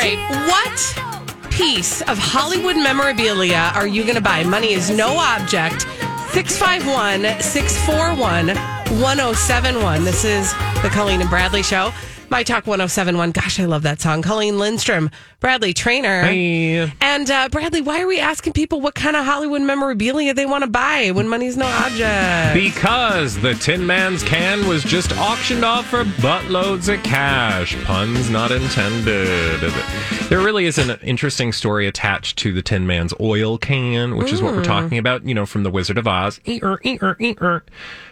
Right, what piece of Hollywood memorabilia are you going to buy? Money is no object. 651 641 1071. This is the Colleen and Bradley Show. My Talk 1071. Gosh, I love that song. Colleen Lindstrom, Bradley Traynor. Hey. And uh, Bradley, why are we asking people what kind of Hollywood memorabilia they want to buy when money's no object? Because the Tin Man's can was just auctioned off for buttloads of cash. Puns not intended. There really is an interesting story attached to the Tin Man's oil can, which is what we're talking about, you know, from The Wizard of Oz.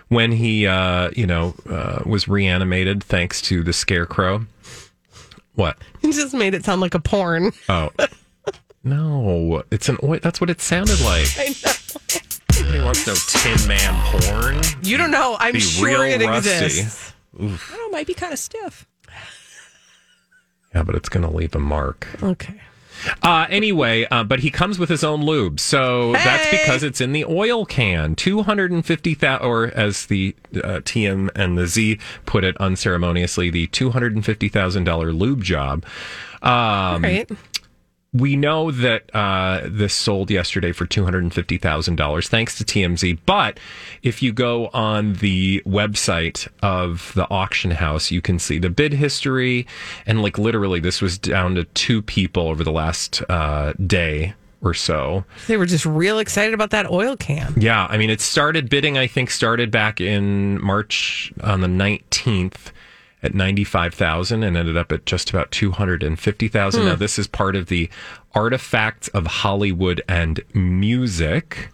When he, uh, you know, uh, was reanimated thanks to the Scarecrow. What? You just made it sound like a porn. Oh. No, it's an oil. That's what it sounded like. I know. Nobody wants no Tin Man porn. You don't know. I'm Be sure real it rusty. exists. I don't know, it might be kind of stiff. Yeah, but it's going to leave a mark. Okay. Uh, anyway, uh, but he comes with his own lube, so that's because it's in the oil can. Two hundred and fifty thousand, or as the uh, TM and the Z put it unceremoniously, the two hundred and fifty thousand dollar lube job. Um, Right. We know that uh, this sold yesterday for two hundred and fifty thousand dollars, thanks to TMZ. But if you go on the website of the auction house, you can see the bid history, and like literally, this was down to two people over the last uh, day or so. They were just real excited about that oil can. Yeah, I mean, it started bidding. I think started back in March on the nineteenth at ninety five thousand, and ended up at just about two hundred and fifty thousand. Now, this is part of the Artifacts of Hollywood and Music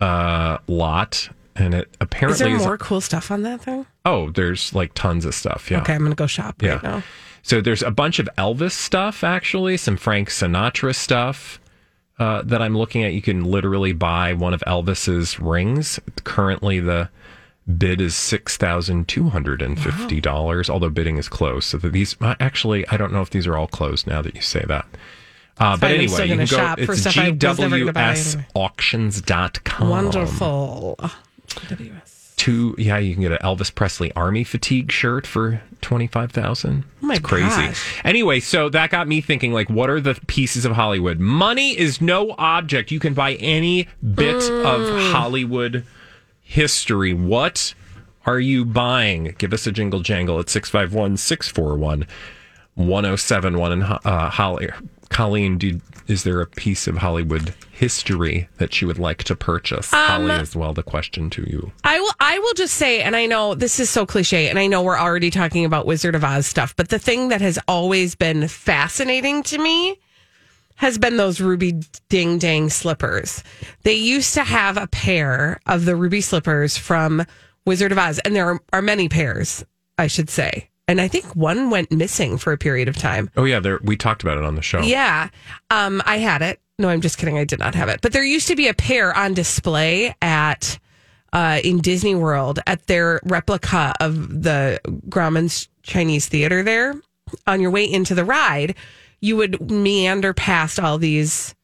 uh, lot, and it apparently Is there is- more cool stuff on that thing? oh, there's like tons of stuff. Yeah. Okay, I'm gonna go shop Yeah. right now. So there's a bunch of Elvis stuff, actually, some Frank Sinatra stuff uh, that I'm looking at. You can literally buy one of Elvis's rings. Currently, the bid is six thousand two hundred and fifty dollars. Although bidding is closed, so that these uh, actually, I don't know if these are all closed now that you say that. Uh, but anyway, you can go. It's stuff I was never gonna buy anyway. gwsauctions.com. Wonderful. GWS. Two, yeah, you can get an Elvis Presley Army fatigue shirt for twenty five thousand. Oh my it's crazy. gosh. Anyway, so that got me thinking. Like, what are the pieces of Hollywood? Money is no object. You can buy any bit Mm. of Hollywood history. What are you buying? Give us a jingle jangle at 651 641 1071. And uh, Holly, Colleen, do, is there a piece of Hollywood history that you would like to purchase? Um, Holly, as well, the question to you. I will. I will just say, and I know this is so cliche, and I know we're already talking about Wizard of Oz stuff, but the thing that has always been fascinating to me has been those ruby ding dang slippers. They used to have a pair of the ruby slippers from Wizard of Oz, and there are, are many pairs, I should say. And I think one went missing for a period of time. Oh, yeah, there, we talked about it on the show. Yeah. Um, I had it. No, I'm just kidding. I did not have it. But there used to be a pair on display at uh, in Disney World at their replica of the Grauman's Chinese Theater there. On your way into the ride, you would meander past all these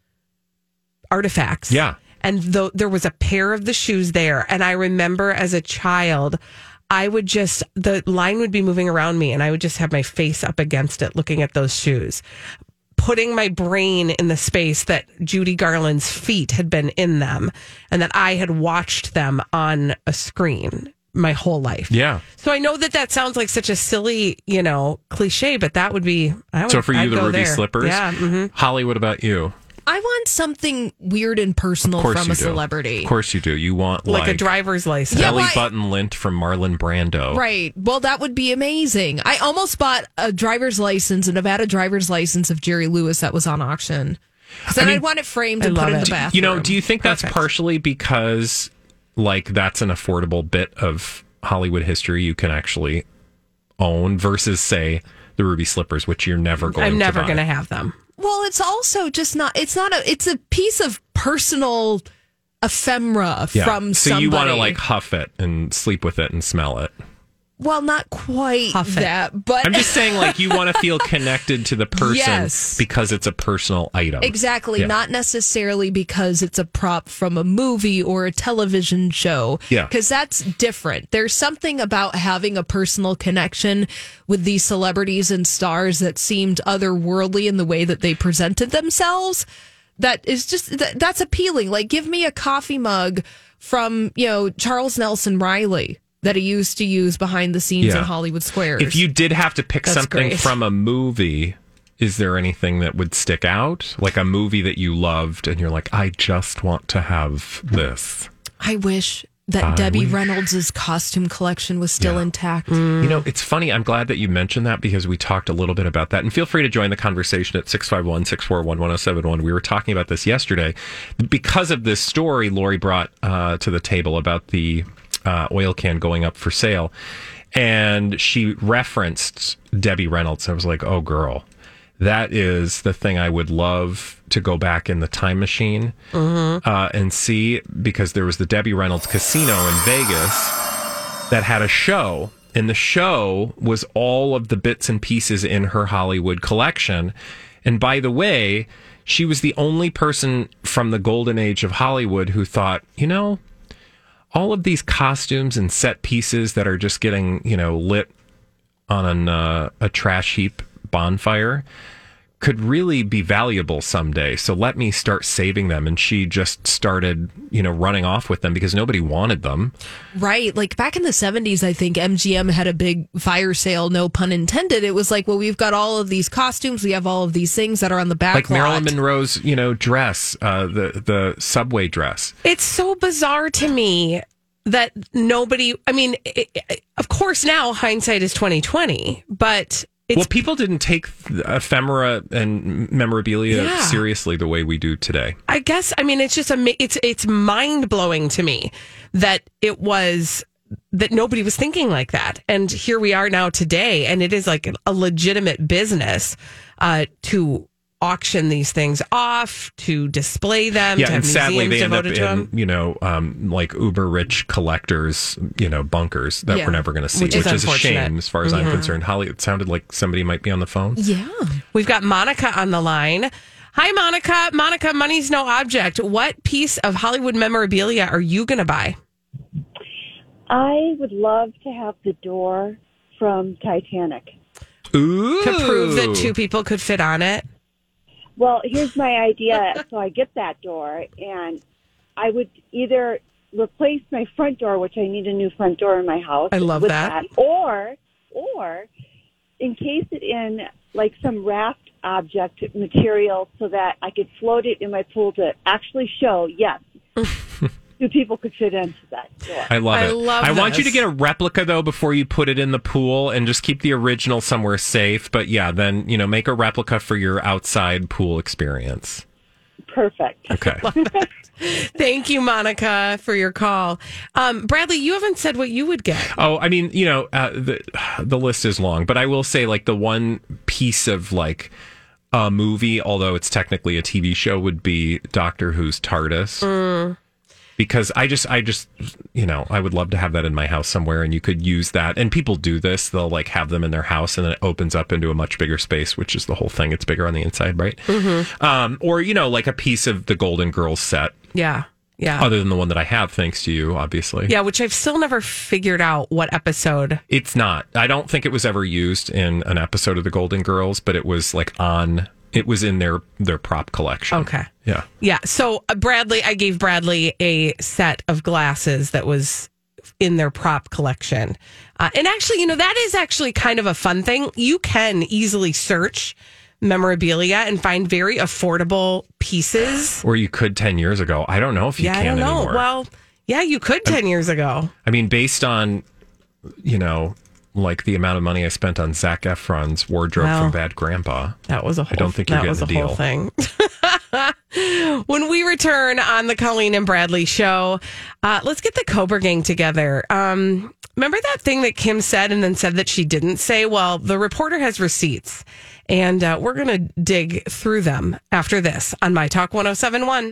artifacts. Yeah. And though there was a pair of the shoes there, and I remember as a child, I would just the line would be moving around me, and I would just have my face up against it, looking at those shoes, putting my brain in the space that Judy Garland's feet had been in them, and that I had watched them on a screen my whole life. Yeah. So I know that that sounds like such a silly, you know, cliche, but that would be. I would, So for you, I'd the ruby there. slippers. Yeah. hmm Holly, what about you? I want something weird and personal from a do. celebrity. Of course you do. You want Like, like, a driver's license. Yeah, belly why- button lint from Marlon Brando. Right. Well, that would be amazing. I almost bought a driver's license, a Nevada driver's license of Jerry Lewis that was on auction. Because then I mean, would want it framed I and put love in the bathroom. You know, do you think that's Perfect. partially because like that's an affordable bit of Hollywood history you can actually own versus say the ruby slippers, which you're never going. I'm never to going to have them. Well, it's also just not. It's not a. It's a piece of personal ephemera Yeah. from so somebody. you want to like huff it and sleep with it and smell it. Well, not quite Huff it. that, but I'm just saying, like you want to feel connected to the person Yes. because it's a personal item. Exactly. Yeah. Not necessarily because it's a prop from a movie or a television show. Yeah. Because that's different. There's something about having a personal connection with these celebrities and stars that seemed otherworldly in the way that they presented themselves. That is just, that, that's appealing. Like, give me a coffee mug from, you know, Charles Nelson Reilly that he used to use behind the scenes Yeah. in Hollywood Squares. If you did have to pick That's something great. from a movie, is there anything that would stick out? Like a movie that you loved and you're like, I just want to have this. I wish that Debbie Reynolds' costume collection was still Yeah. intact. You know, it's funny. I'm glad that you mentioned that because we talked a little bit about that. And feel free to join the conversation at 651 641 1071. We were talking about this yesterday. Because of this story Lori brought uh, to the table about the uh, oil can going up for sale. And she referenced Debbie Reynolds. I was like, oh, girl. That is the thing I would love to go back in the time machine uh, and see because there was the Debbie Reynolds Casino in Vegas that had a show and the show was all of the bits and pieces in her Hollywood collection. And by the way, she was the only person from the golden age of Hollywood who thought, you know, all of these costumes and set pieces that are just getting, you know, lit on an, uh, a trash heap bonfire could really be valuable someday. So let me start saving them. And she just started, you know, running off with them because nobody wanted them. Right. Like back in the 70s, I think MGM had a big fire sale, no pun intended. It was like, well, we've got all of these costumes. We have all of these things that are on the back like Marilyn lot. Monroe's, you know, dress, uh, the the subway dress. It's so bizarre to me that nobody. I mean, it, it- of course, now hindsight is twenty twenty, but it's well, people didn't take ephemera and memorabilia Yeah. seriously the way we do today. I guess I mean it's just a it's it's mind blowing to me that it was that nobody was thinking like that, and here we are now today, and it is like a legitimate business uh, to auction these things off, to display them, Yeah, to have and sadly museums they end up to in you know um, like uber rich collectors, you know, bunkers that Yeah. we're never going to see, Which which, is is, a shame as far as I'm concerned. Holly, it sounded like somebody might be on the phone. Yeah. We've got Monica on the line. Hi, Monica. Monica, money's no object. What piece of Hollywood memorabilia are you going to buy? I would love to have the door from Titanic. Ooh, To prove that two people could fit on it. Well, here's my idea. so I get that door, and I would either replace my front door, which I need a new front door in my house. I love with that. Or, or encase it in like some raft object material so that I could float it in my pool to actually show, yes, two people could fit into that door. I love I it. love I want you to get a replica though before you put it in the pool and just keep the original somewhere safe. But yeah, then, you know, make a replica for your outside pool experience. Perfect. Okay. Thank you, Monica, for your call. Um, Bradley, you haven't said what you would get. oh, I mean, you know, uh, the the list is long, but I will say like the one piece of like a movie, although it's technically a TV show, would be Doctor Who's TARDIS. Because I just, I just, you know, I would love to have that in my house somewhere, and you could use that. And people do this; they'll like have them in their house, and then it opens up into a much bigger space, which is the whole thing. It's bigger on the inside, right? Um, or you know, like a piece of the Golden Girls set, Yeah. Yeah. other than the one that I have, thanks to you, obviously. yeah, which I've still never figured out what episode. It's not. I don't think it was ever used in an episode of the Golden Girls, but it was like on. It was in their their prop collection. Okay. Yeah. Yeah. So, uh, Bradley, I gave Bradley a set of glasses that was in their prop collection. Uh, and actually, you know, that is actually kind of a fun thing. You can easily search memorabilia and find very affordable pieces. Or you could ten years ago. I don't know if you yeah, I can don't know. anymore. Well, yeah, you could 10 years ago. I mean, based on you know, like the amount of money I spent on Zac Efron's wardrobe from Bad Grandpa. That was a whole I don't think you're that getting a whole deal. thing. when we return on the Colleen and Bradley show, uh, let's get the Cobra gang together. Um, remember that thing that Kim said and then said that she didn't say? Well, the reporter has receipts, and uh, we're going to dig through them after this on My Talk 1071.